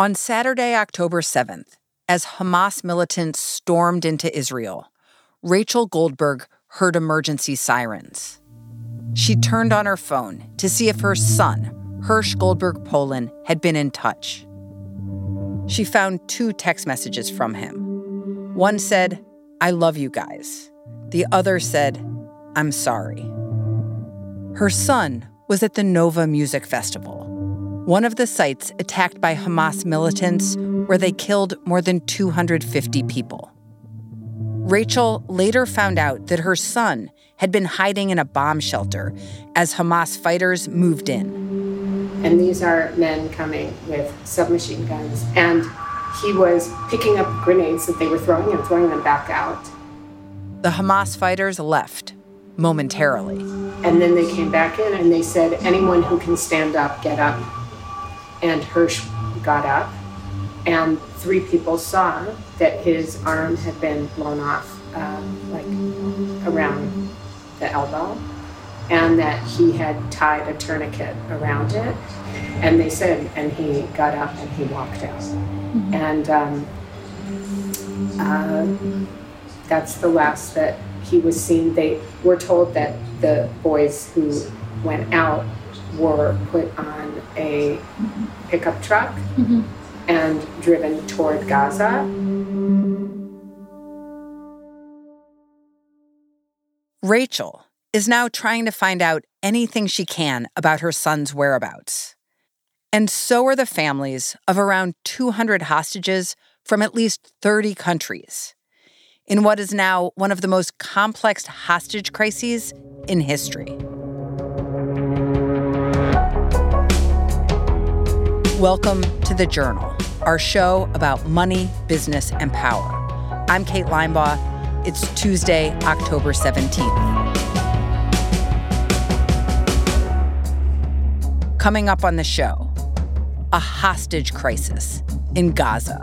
On Saturday, October 7th, as Hamas militants stormed into Israel, Rachel Goldberg heard emergency sirens. She turned on her phone to see if her son, Hersh Goldberg Polin, had been in touch. She found two text messages from him. One said, I love you guys. The other said, I'm sorry. Her son was at the Nova Music Festival, one of the sites attacked by Hamas militants where they killed more than 250 people. Rachel later found out that her son had been hiding in a bomb shelter as Hamas fighters moved in. And these are men coming with submachine guns. And he was picking up grenades that they were throwing and throwing them back out. The Hamas fighters left momentarily. And then they came back in and they said, anyone who can stand up, get up. And Hersh got up, and three people saw that his arm had been blown off, uh, like around the elbow, and that he had tied a tourniquet around it. And they said, and he got up and he walked out. Mm-hmm. And um, uh, that's the last that he was seen. They were told that the boys who went out were put on a pickup truck mm-hmm. and driven toward Gaza. Rachel is now trying to find out anything she can about her son's whereabouts. And so are the families of around 200 hostages from at least 30 countries in what is now one of the most complex hostage crises in history. Welcome to The Journal, our show about money, business, and power. I'm Kate Linebaugh. It's Tuesday, October 17th. Coming up on the show, a hostage crisis in Gaza.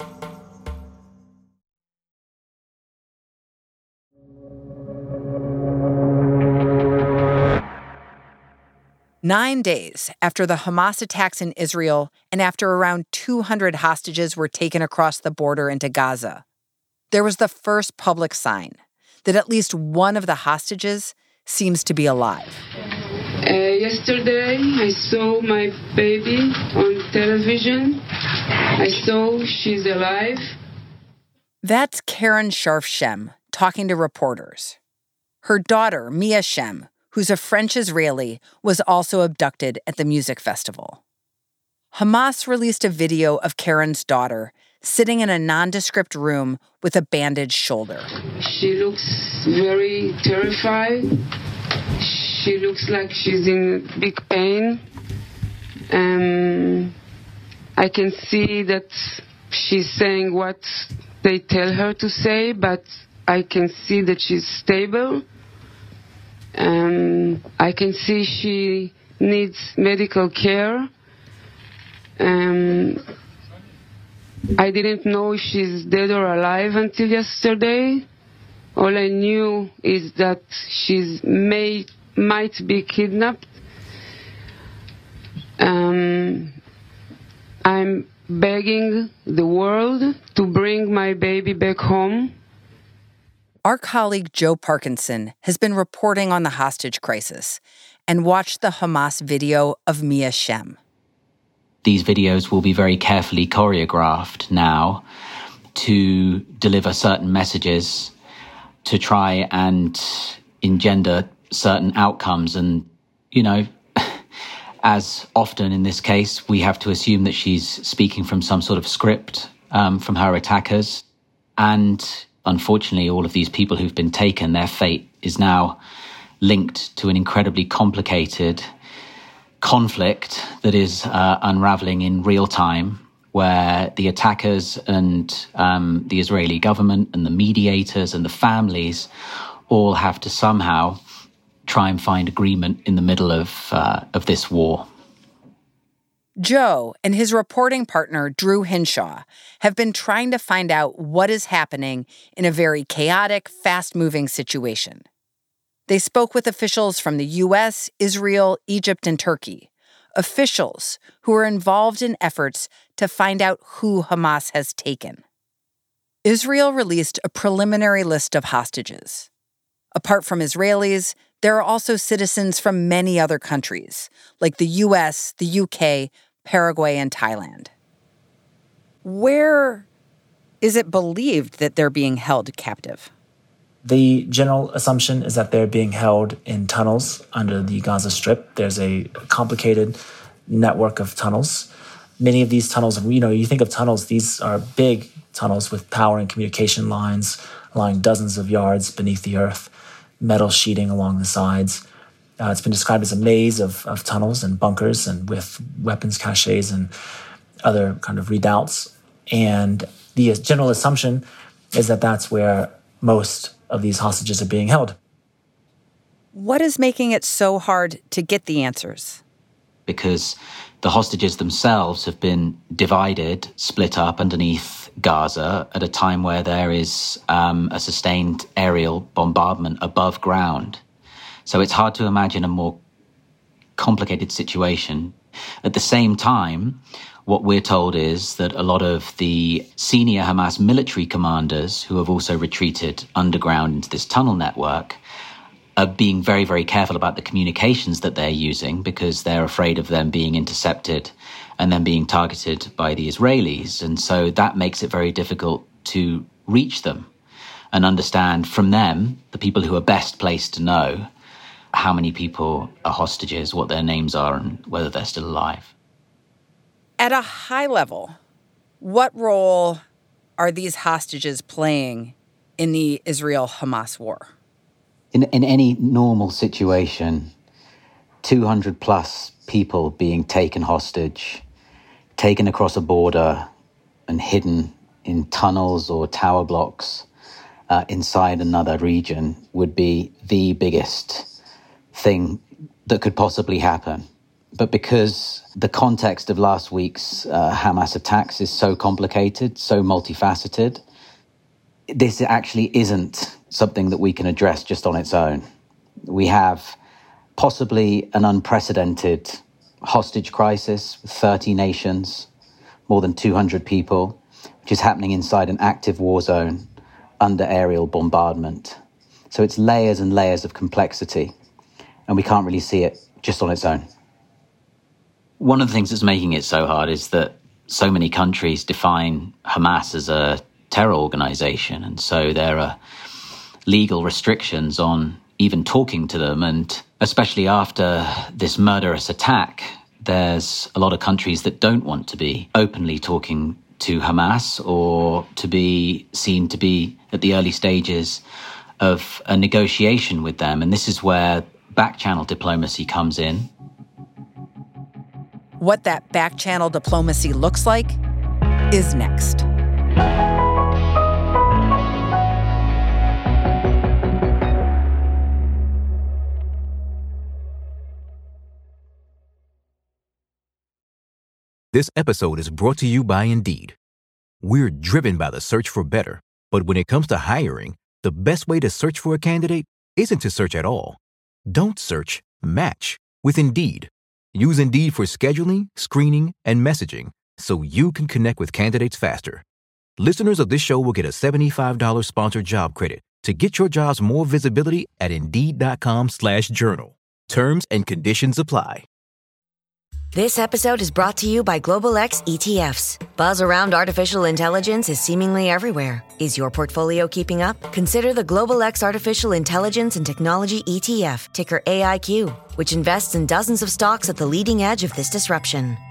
Nine days after the Hamas attacks in Israel and after around 200 hostages were taken across the border into Gaza, there was the first public sign that at least one of the hostages seems to be alive. Uh, yesterday, I saw my baby on television. I saw she's alive. That's Karen Sharf Shem talking to reporters. Her daughter, Mia Shem, who's a French Israeli, was also abducted at the music festival. Hamas released a video of Karen's daughter sitting in a nondescript room with a bandaged shoulder. She looks very terrified. She looks like she's in big pain. Um, I can see that she's saying what they tell her to say, but I can see that she's stable. Um, I can see she needs medical care. Um, I didn't know she's dead or alive until yesterday. All I knew is that she's may might be kidnapped. Um, I'm begging the world to bring my baby back home. Our colleague Joe Parkinson has been reporting on the hostage crisis and watched the Hamas video of Mia Shem. These videos will be very carefully choreographed now to deliver certain messages to try and engender certain outcomes. And, you know, as often in this case, we have to assume that she's speaking from some sort of script um, from her attackers. And unfortunately, all of these people who've been taken, their fate is now linked to an incredibly complicated conflict that is uh, unraveling in real time, where the attackers and um, the Israeli government and the mediators and the families all have to somehow try and find agreement in the middle of uh, of this war. Joe and his reporting partner, Drew Hinshaw, have been trying to find out what is happening in a very chaotic, fast moving situation. They spoke with officials from the US, Israel, Egypt, and Turkey, officials who are involved in efforts to find out who Hamas has taken. Israel released a preliminary list of hostages. Apart from Israelis, there are also citizens from many other countries, like the US, the UK, Paraguay, and Thailand. Where is it believed that they're being held captive? The general assumption is that they're being held in tunnels under the Gaza Strip. There's a complicated network of tunnels. Many of these tunnels, you know, you think of tunnels, these are big tunnels with power and communication lines lying dozens of yards beneath the earth, metal sheeting along the sides. Uh, it's been described as a maze of, of tunnels and bunkers and with weapons caches and other kind of redoubts. And the general assumption is that that's where most of these hostages are being held. What is making it so hard to get the answers? Because the hostages themselves have been divided, split up underneath Gaza at a time where there is um, a sustained aerial bombardment above ground. So it's hard to imagine a more complicated situation. At the same time, what we're told is that a lot of the senior Hamas military commanders who have also retreated underground into this tunnel network are being very, very careful about the communications that they're using because they're afraid of them being intercepted and then being targeted by the Israelis. And so that makes it very difficult to reach them and understand from them, the people who are best placed to know, how many people are hostages, what their names are, and whether they're still alive. At a high level, what role are these hostages playing in the Israel Hamas war? In, in any normal situation, 200 plus people being taken hostage, taken across a border, and hidden in tunnels or tower blocks uh, inside another region would be the biggest thing that could possibly happen. But because the context of last week's uh, Hamas attacks is so complicated, so multifaceted, this actually isn't something that we can address just on its own. We have possibly an unprecedented hostage crisis, 30 nations, more than 200 people, which is happening inside an active war zone under aerial bombardment. So it's layers and layers of complexity, and we can't really see it just on its own. One of the things that's making it so hard is that so many countries define Hamas as a terror organization. And so there are legal restrictions on even talking to them. And especially after this murderous attack, there's a lot of countries that don't want to be openly talking to Hamas or to be seen to be at the early stages of a negotiation with them. And this is where back channel diplomacy comes in. What that back channel diplomacy looks like is next. This episode is brought to you by Indeed. We're driven by the search for better, but when it comes to hiring, the best way to search for a candidate isn't to search at all. Don't search, match with Indeed. Use Indeed for scheduling, screening, and messaging so you can connect with candidates faster. Listeners of this show will get a $75 sponsored job credit to get your jobs more visibility at Indeed.com slash journal. Terms and conditions apply. This episode is brought to you by Global X ETFs. Buzz around artificial intelligence is seemingly everywhere. Is your portfolio keeping up? Consider the Global X Artificial Intelligence and Technology ETF, ticker AIQ, which invests in dozens of stocks at the leading edge of this disruption.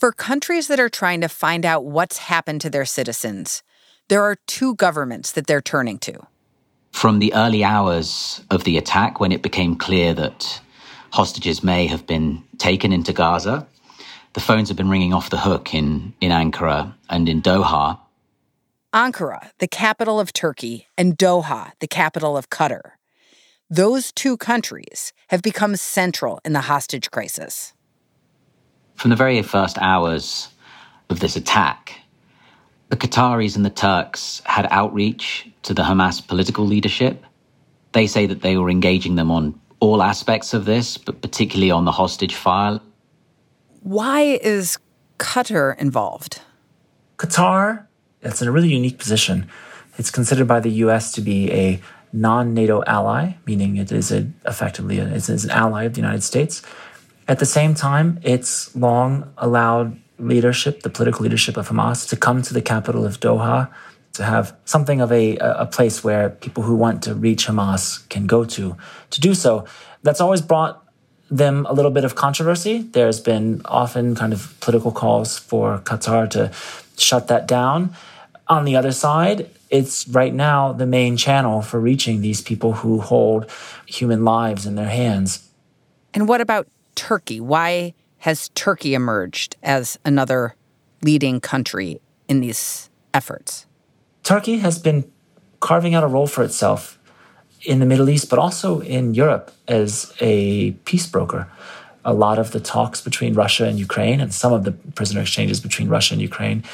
For countries that are trying to find out what's happened to their citizens, there are two governments that they're turning to. From the early hours of the attack, when it became clear that hostages may have been taken into Gaza, the phones have been ringing off the hook in, in Ankara and in Doha. Ankara, the capital of Turkey, and Doha, the capital of Qatar. Those two countries have become central in the hostage crisis. From the very first hours of this attack, the Qataris and the Turks had outreach to the Hamas political leadership. They say that they were engaging them on all aspects of this, but particularly on the hostage file. Why is Qatar involved? Qatar, it's in a really unique position. It's considered by the US to be a non NATO ally, meaning it is a, effectively a, it is an ally of the United States. At the same time, it's long allowed leadership, the political leadership of Hamas, to come to the capital of Doha, to have something of a, a place where people who want to reach Hamas can go to. To do so, that's always brought them a little bit of controversy. There's been often kind of political calls for Qatar to shut that down. On the other side, it's right now the main channel for reaching these people who hold human lives in their hands. And what about Turkey? Why has Turkey emerged as another leading country in these efforts? Turkey has been carving out a role for itself in the Middle East, but also in Europe as a peace broker. A lot of the talks between Russia and Ukraine and some of the prisoner exchanges between Russia and Ukraine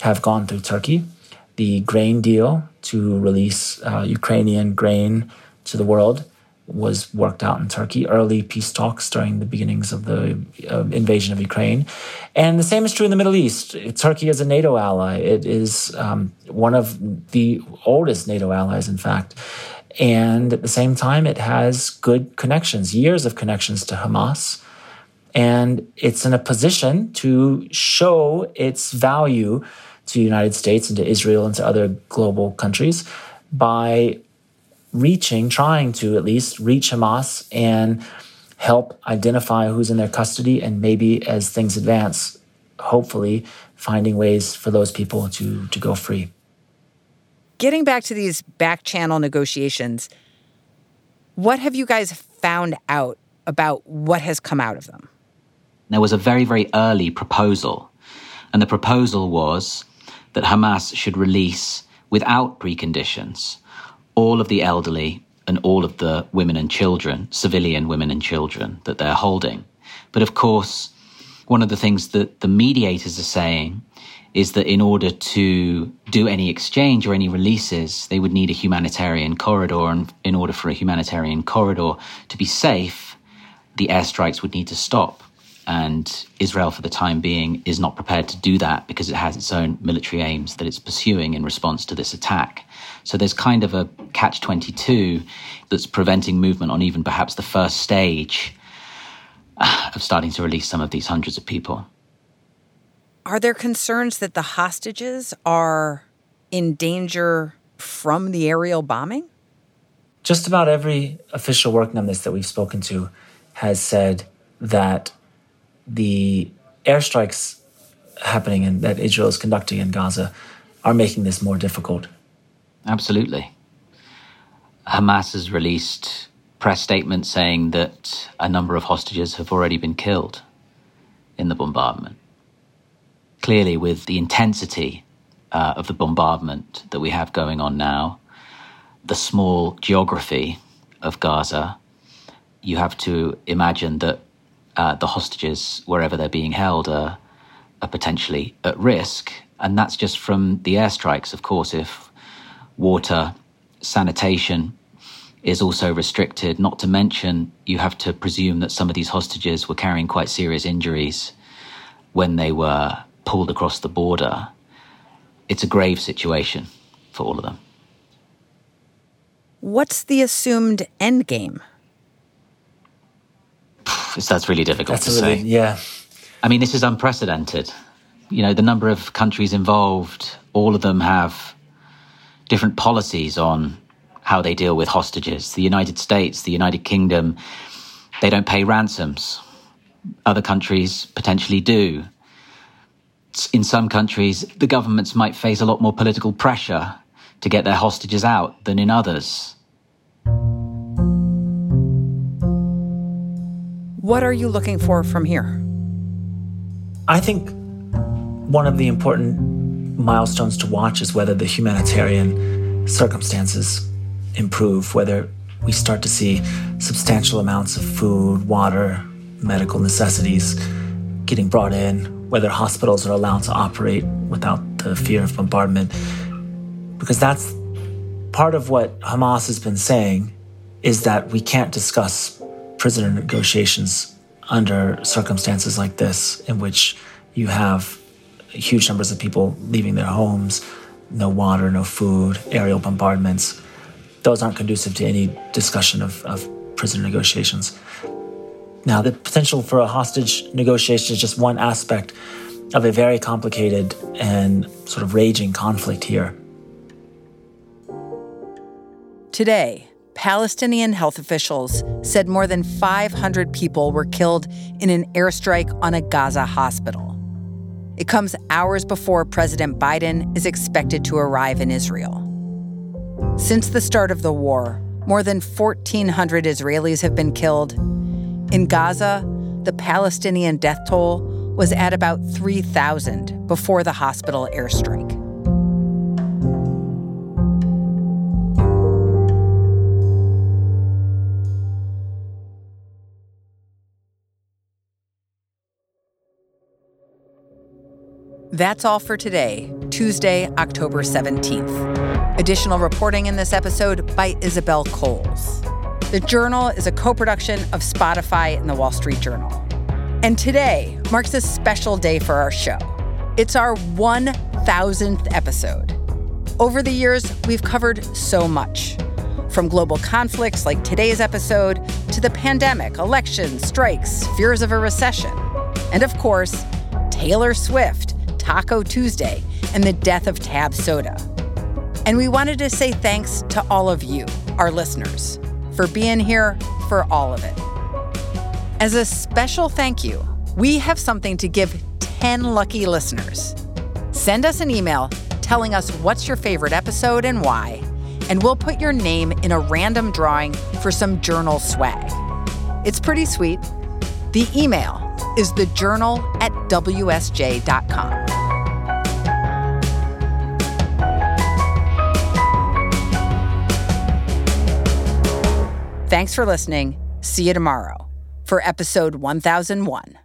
have gone through Turkey. The grain deal to release uh, Ukrainian grain to the world was worked out in Turkey, early peace talks during the beginnings of the uh, invasion of Ukraine. And the same is true in the Middle East. Turkey is a NATO ally. It is um, one of the oldest NATO allies, in fact. And at the same time, it has good connections, years of connections to Hamas. And it's in a position to show its value to the United States and to Israel and to other global countries by reaching, trying to at least reach Hamas and help identify who's in their custody, and maybe as things advance, hopefully finding ways for those people to, to go free. Getting back to these back channel negotiations, what have you guys found out about what has come out of them? There was a very, very early proposal, and the proposal was that Hamas should release without preconditions all of the elderly and all of the women and children, civilian women and children that they're holding. But of course, one of the things that the mediators are saying is that in order to do any exchange or any releases, they would need a humanitarian corridor. And in order for a humanitarian corridor to be safe, the airstrikes would need to stop. And Israel, for the time being, is not prepared to do that because it has its own military aims that it's pursuing in response to this attack. So there's kind of a catch 22 that's preventing movement on even perhaps the first stage uh, of starting to release some of these hundreds of people. Are there concerns that the hostages are in danger from the aerial bombing? Just about every official working on this that we've spoken to has said that the airstrikes happening and that Israel is conducting in Gaza are making this more difficult. Absolutely. Hamas has released press statements saying that a number of hostages have already been killed in the bombardment. Clearly, with the intensity uh, of the bombardment that we have going on now, the small geography of Gaza, you have to imagine that uh, the hostages, wherever they're being held, are, are potentially at risk. And that's just from the airstrikes. Of course, if water, sanitation is also restricted, not to mention you have to presume that some of these hostages were carrying quite serious injuries when they were pulled across the border. it's a grave situation for all of them. What's the assumed end game? That's really difficult That's to really, say. yeah. I mean, this is unprecedented. You know, the number of countries involved, all of them have different policies on how they deal with hostages. The United States, the United Kingdom, they don't pay ransoms. Other countries potentially do. In some countries, the governments might face a lot more political pressure to get their hostages out than in others. What are you looking for from here? I think one of the important milestones to watch is whether the humanitarian circumstances improve, whether we start to see substantial amounts of food, water, medical necessities getting brought in, whether hospitals are allowed to operate without the fear of bombardment. Because that's part of what Hamas has been saying is that we can't discuss prisoner negotiations under circumstances like this, in which you have huge numbers of people leaving their homes, no water, no food, aerial bombardments. Those aren't conducive to any discussion of, of prisoner negotiations. Now, the potential for a hostage negotiation is just one aspect of a very complicated and sort of raging conflict here. Today, Palestinian health officials said more than 500 people were killed in an airstrike on a Gaza hospital. It comes hours before President Biden is expected to arrive in Israel. Since the start of the war, more than 1,400 Israelis have been killed. In Gaza, the Palestinian death toll was at about 3,000 before the hospital airstrike. That's all for today, Tuesday, October 17th. Additional reporting in this episode by Isabel Coles. The Journal is a co production of Spotify and the Wall Street Journal. And today marks a special day for our show. It's our 1000th episode. Over the years, we've covered so much from global conflicts like today's episode to the pandemic, elections, strikes, fears of a recession, and of course, Taylor Swift Taco Tuesday and the death of Tab Soda. And we wanted to say thanks to all of you, our listeners, for being here for all of it. As a special thank you, we have something to give 10 lucky listeners. Send us an email telling us what's your favorite episode and why, and we'll put your name in a random drawing for some journal swag. It's pretty sweet. The email is thejournal at WSJ.com. Thanks for listening. See you tomorrow for episode 1001.